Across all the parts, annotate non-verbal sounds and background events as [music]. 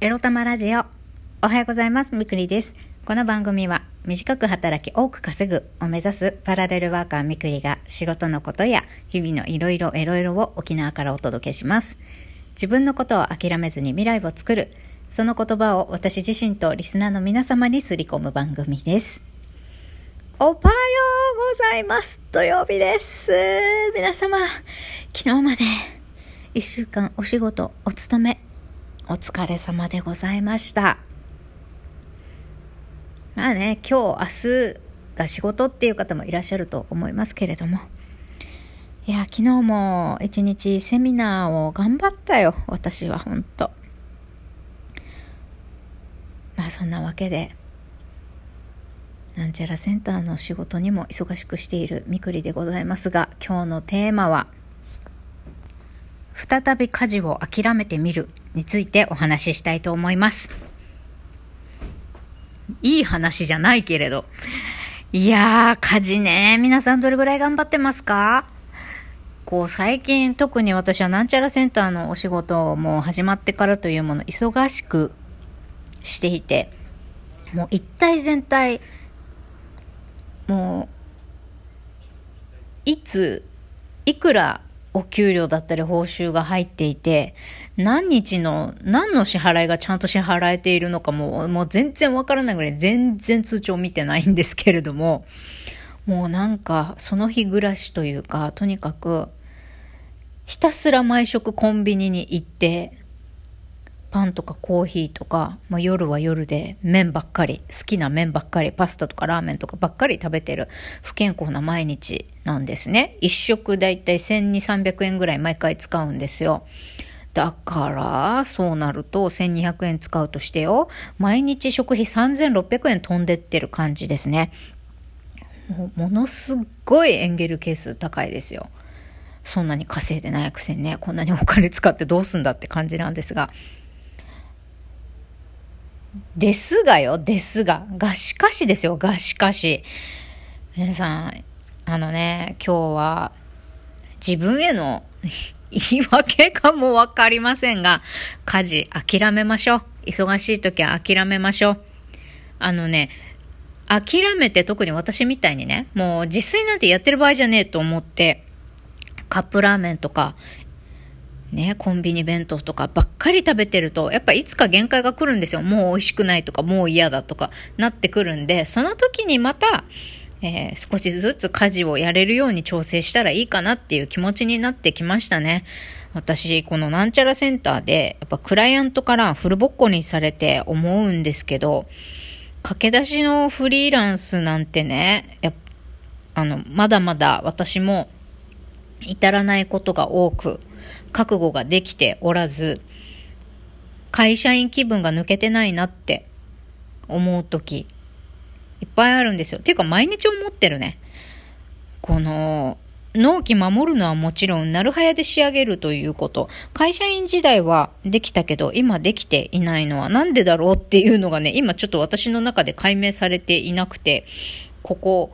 エロ玉ラジオ。おはようございます。みくりです。この番組は短く働き多く稼ぐを目指すパラレルワーカーみくりが仕事のことや日々のいろいろエロいろを沖縄からお届けします。自分のことを諦めずに未来を作る。その言葉を私自身とリスナーの皆様にすり込む番組です。おはようございます。土曜日です。皆様、昨日まで一週間お仕事、お勤め、お疲れ様でございました。まあね、今日、明日が仕事っていう方もいらっしゃると思いますけれども。いや、昨日も一日セミナーを頑張ったよ。私は本当まあそんなわけで、なんちゃらセンターの仕事にも忙しくしているみくりでございますが、今日のテーマは、再び家事を諦めてみるについてお話ししたいと思います。いい話じゃないけれど。いやー、家事ね。皆さんどれぐらい頑張ってますか？こう最近特に私はなんちゃらセンターのお仕事も始まってからというもの忙しくしていて、もう一体全体、もう、いつ、いくらお給料だったり報酬が入っていて、何日の、何の支払いがちゃんと支払えているのかも、もう全然わからないぐらい全然通帳見てないんですけれども、もうなんか、その日暮らしというか、とにかく、ひたすら毎食コンビニに行って、パンとかコーヒーとか、まあ、夜は夜で麺ばっかり、好きな麺ばっかり、パスタとかラーメンとかばっかり食べてる不健康な毎日なんですね。一食だいたい1200、円ぐらい毎回使うんですよ。だから、そうなると1200円使うとしてよ。毎日食費3600円飛んでってる感じですね。ものすごいエンゲル係数高いですよ。そんなに稼いでないくせにね、こんなにお金使ってどうすんだって感じなんですが。ですがよ、ですが。がしかしですよ、がしかし。皆さん、あのね、今日は自分への [laughs] 言い訳かもわかりませんが、家事諦めましょう。忙しい時は諦めましょう。あのね、諦めて特に私みたいにね、もう自炊なんてやってる場合じゃねえと思って、カップラーメンとか、ね、コンビニ弁当とかばっかり食べてると、やっぱいつか限界が来るんですよ。もう美味しくないとか、もう嫌だとかなってくるんで、その時にまた、えー少しずつ家事をやれるように調整したらいいかなっていう気持ちになってきましたね。私、このなんちゃらセンターで、やっぱクライアントからフルボッコにされて思うんですけど、駆け出しのフリーランスなんてね、やあの、まだまだ私も至らないことが多く、覚悟ができておらず、会社員気分が抜けてないなって思うとき、いっぱいあるんですよ。っていうか毎日思ってるね。この、納期守るのはもちろん、なるはやで仕上げるということ。会社員時代はできたけど、今できていないのはなんでだろうっていうのがね、今ちょっと私の中で解明されていなくて、ここ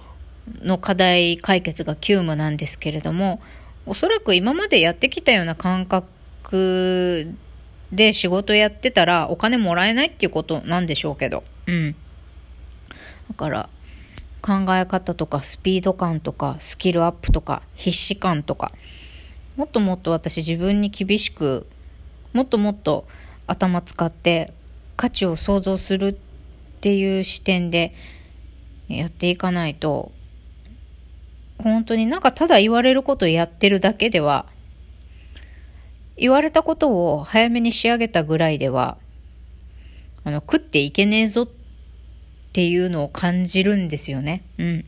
の課題解決が急務なんですけれども、おそらく今までやってきたような感覚で仕事やってたらお金もらえないっていうことなんでしょうけど。うん。だから、考え方とかスピード感とかスキルアップとか必死感とか、もっともっと私自分に厳しく、もっともっと頭使って価値を想像するっていう視点でやっていかないと、本当になんかただ言われることをやってるだけでは、言われたことを早めに仕上げたぐらいでは、あの、食っていけねえぞっていうのを感じるんですよね。うん。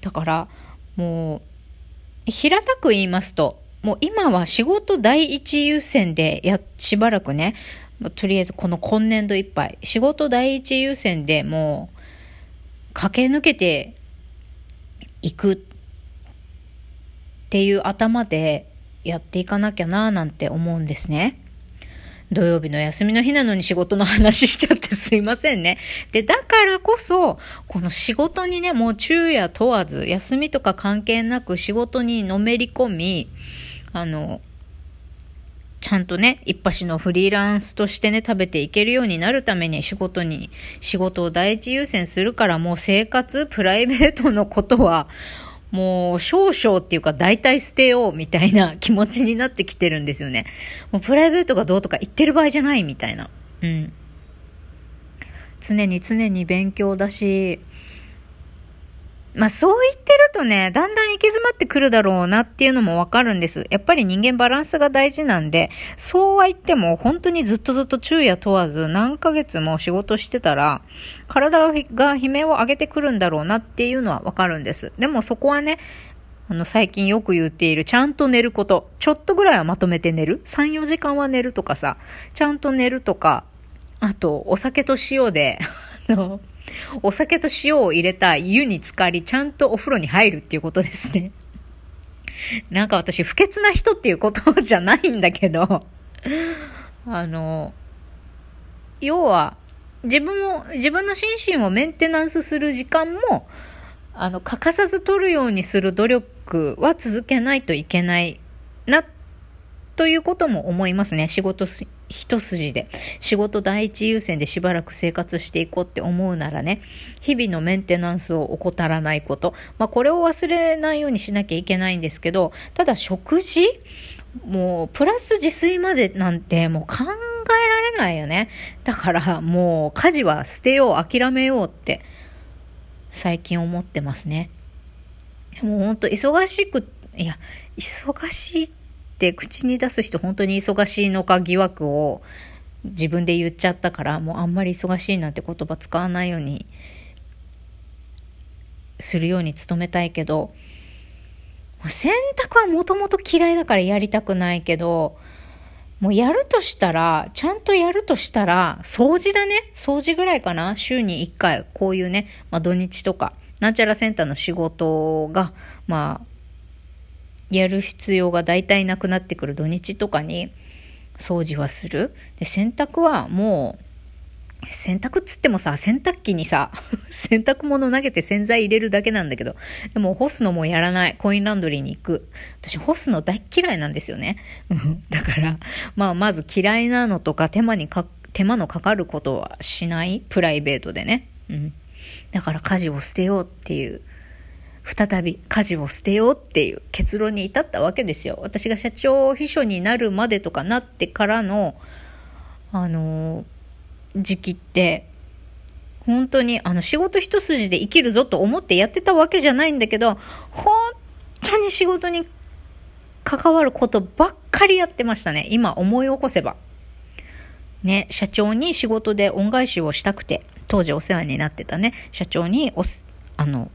だから、もう、平たく言いますと、もう今は仕事第一優先でや、しばらくね、とりあえずこの今年度いっぱい、仕事第一優先でもう、駆け抜けていくっていう頭でやっていかなきゃなーなんて思うんですね。土曜日の休みの日なのに仕事の話しちゃってすいませんね。で、だからこそ、この仕事にね、もう昼夜問わず、休みとか関係なく仕事にのめり込み、あの、ちゃんとね、一発のフリーランスとしてね、食べていけるようになるために仕事に、仕事を第一優先するからもう生活、プライベートのことは、もう少々っていうか大体捨てようみたいな気持ちになってきてるんですよね。もうプライベートがどうとか言ってる場合じゃないみたいな。うん。常に常に勉強だし、まあそう言ってるとね、だんだん行き詰まってくるだろうなっていうのもわかるんです。やっぱり人間バランスが大事なんで、そうは言っても本当にずっとずっと昼夜問わず何ヶ月も仕事してたら、体が悲鳴を上げてくるんだろうなっていうのはわかるんです。でもそこはね、あの、最近よく言っている、ちゃんと寝ること。ちょっとぐらいはまとめて寝る ?3、4時間は寝るとかさ、ちゃんと寝るとか、あと、お酒と塩で、[laughs] あの、お酒と塩を入れた湯に浸かり、ちゃんとお風呂に入るっていうことですね。[laughs] なんか私、不潔な人っていうことじゃないんだけど、[laughs] あの、要は、自分を、自分の心身をメンテナンスする時間も、あの、欠かさず取るようにする努力は続けないといけないな、ということも思いますね。仕事一筋で、仕事第一優先でしばらく生活していこうって思うならね、日々のメンテナンスを怠らないこと。まあ、これを忘れないようにしなきゃいけないんですけど、ただ食事もう、プラス自炊までなんてもう考えられないよね。だからもう、家事は捨てよう、諦めようって、最近思ってますね。もうほんと忙しく、いや、忙しいってって口に出す人本当に忙しいのか疑惑を自分で言っちゃったからもうあんまり忙しいなんて言葉使わないようにするように努めたいけど洗濯はもともと嫌いだからやりたくないけどもうやるとしたら、ちゃんとやるとしたら、掃除だね。掃除ぐらいかな。週に1回、こういうね、まあ土日とか、なんちゃらセンターの仕事が、まあ、やる必要が大体なくなってくる土日とかに掃除はする。で、洗濯はもう、洗濯っつってもさ、洗濯機にさ、[laughs] 洗濯物投げて洗剤入れるだけなんだけど、でも干すのもやらない。コインランドリーに行く。私干すの大嫌いなんですよね。[laughs] だから、まあまず嫌いなのとか手間にか、手間のかかることはしない？プライベートでね。うん。だから家事を捨てようっていう再び家事を捨てようっていう結論に至ったわけですよ。私が社長秘書になるまでとかなってからの、あの時期って、本当にあの仕事一筋で生きるぞと思ってやってたわけじゃないんだけど、本当に仕事に関わることばっかりやってましたね。今思い起こせば。ね、社長に仕事で恩返しをしたくて、当時お世話になってたね、社長におす、あの、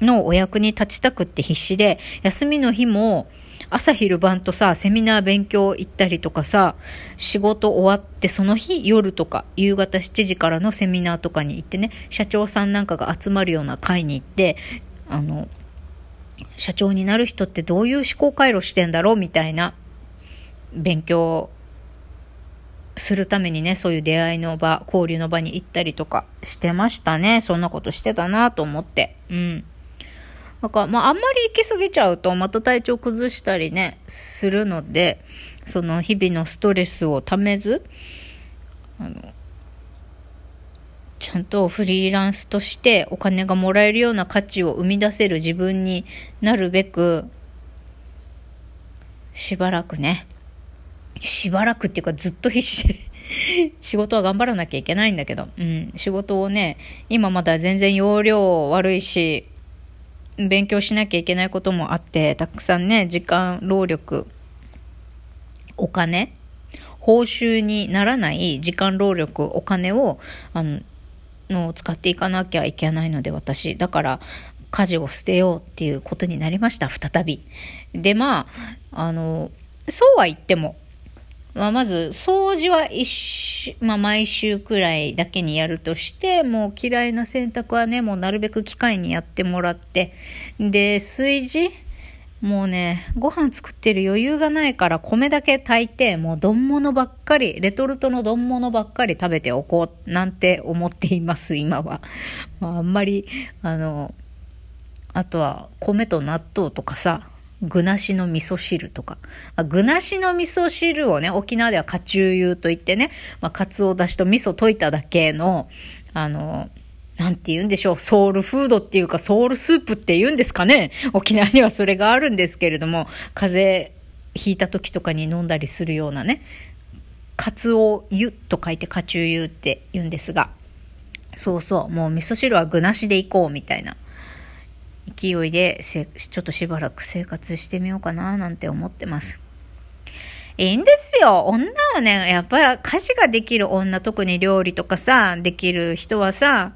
のお役に立ちたくって必死で、休みの日も朝昼晩とさ、セミナー勉強行ったりとかさ、仕事終わってその日夜とか、夕方7時からのセミナーとかに行ってね、社長さんなんかが集まるような会に行って、あの、社長になる人ってどういう思考回路してんだろうみたいな勉強するためにね、そういう出会いの場、交流の場に行ったりとかしてましたね。そんなことしてたなと思って。うん。だか、まあ、あんまり行き過ぎちゃうと、また体調崩したりね、するので、その日々のストレスをためず、あの、ちゃんとフリーランスとしてお金がもらえるような価値を生み出せる自分になるべく、しばらくね、しばらくっていうかずっと必死で [laughs] 仕事は頑張らなきゃいけないんだけど、うん、仕事をね、今まだ全然容量悪いし、勉強しなきゃいけないこともあって、たくさんね、時間、労力、お金、報酬にならない時間、労力、お金を、あの、の使っていかなきゃいけないので、私。だから、家事を捨てようっていうことになりました、再び。で、まあ、あの、そうは言っても、まあ、まず、掃除は一週、まあ、毎週くらいだけにやるとして、もう嫌いな洗濯はね、もうなるべく機械にやってもらって、で、炊事もうね、ご飯作ってる余裕がないから米だけ炊いて、もう丼物ばっかり、レトルトの丼物ばっかり食べておこう、なんて思っています、今は。まあ、あんまり、あの、あとは米と納豆とかさ、具なしの味噌汁とか。あ、具なしの味噌汁をね、沖縄ではカチューユと言ってね、まあ、カツオだしと味噌溶いただけの、あの、なんて言うんでしょう、ソウルフードっていうかソウルスープって言うんですかね。沖縄にはそれがあるんですけれども、風邪ひいた時とかに飲んだりするようなね、カツオ湯と書いてカチューユって言うんですが、そうそう、もう味噌汁は具なしでいこうみたいな勢いでちょっとしばらく生活してみようかななんて思ってます。いいんですよ。女はね、やっぱり家事ができる女、特に料理とかさ、できる人はさ、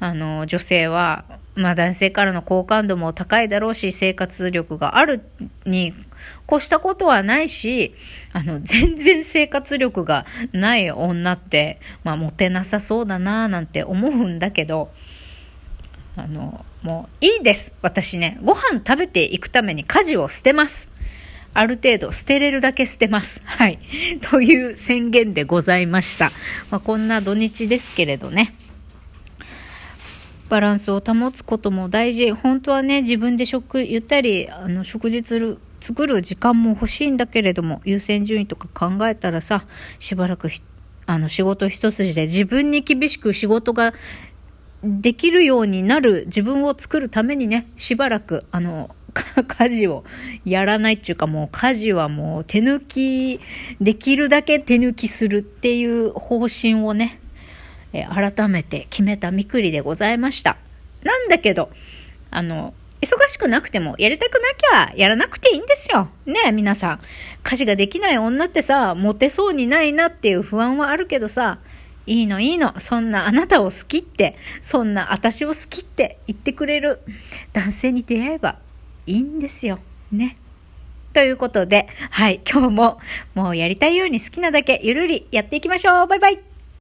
あの、女性は、まあ男性からの好感度も高いだろうし、生活力があるに越したことはないし、あの、全然生活力がない女って、まあモテなさそうだななんて思うんだけど、あの、もういいです。私ね、ご飯食べていくために家事を捨てます。ある程度捨てれるだけ捨てます。[laughs] はい。という宣言でございました。まあ、こんな土日ですけれどね。バランスを保つことも大事。本当はね、自分で食、ゆったり、あの、食事する、作る時間も欲しいんだけれども、優先順位とか考えたらさ、しばらくあの、仕事一筋で自分に厳しく仕事ができるようになる自分を作るためにね、しばらく、あの、[laughs] 家事をやらないっていうかもう家事はもう手抜き、できるだけ手抜きするっていう方針をね、え改めて決めたみくりでございました。なんだけど、あの、忙しくなくても、やりたくなきゃやらなくていいんですよ。ねえ、皆さん。家事ができない女ってさ、モテそうにないなっていう不安はあるけどさ、いいのいいの。そんなあなたを好きって、そんな私を好きって言ってくれる男性に出会えばいいんですよ。ね。ということで、はい、今日ももうやりたいように好きなだけゆるりやっていきましょう。バイバイ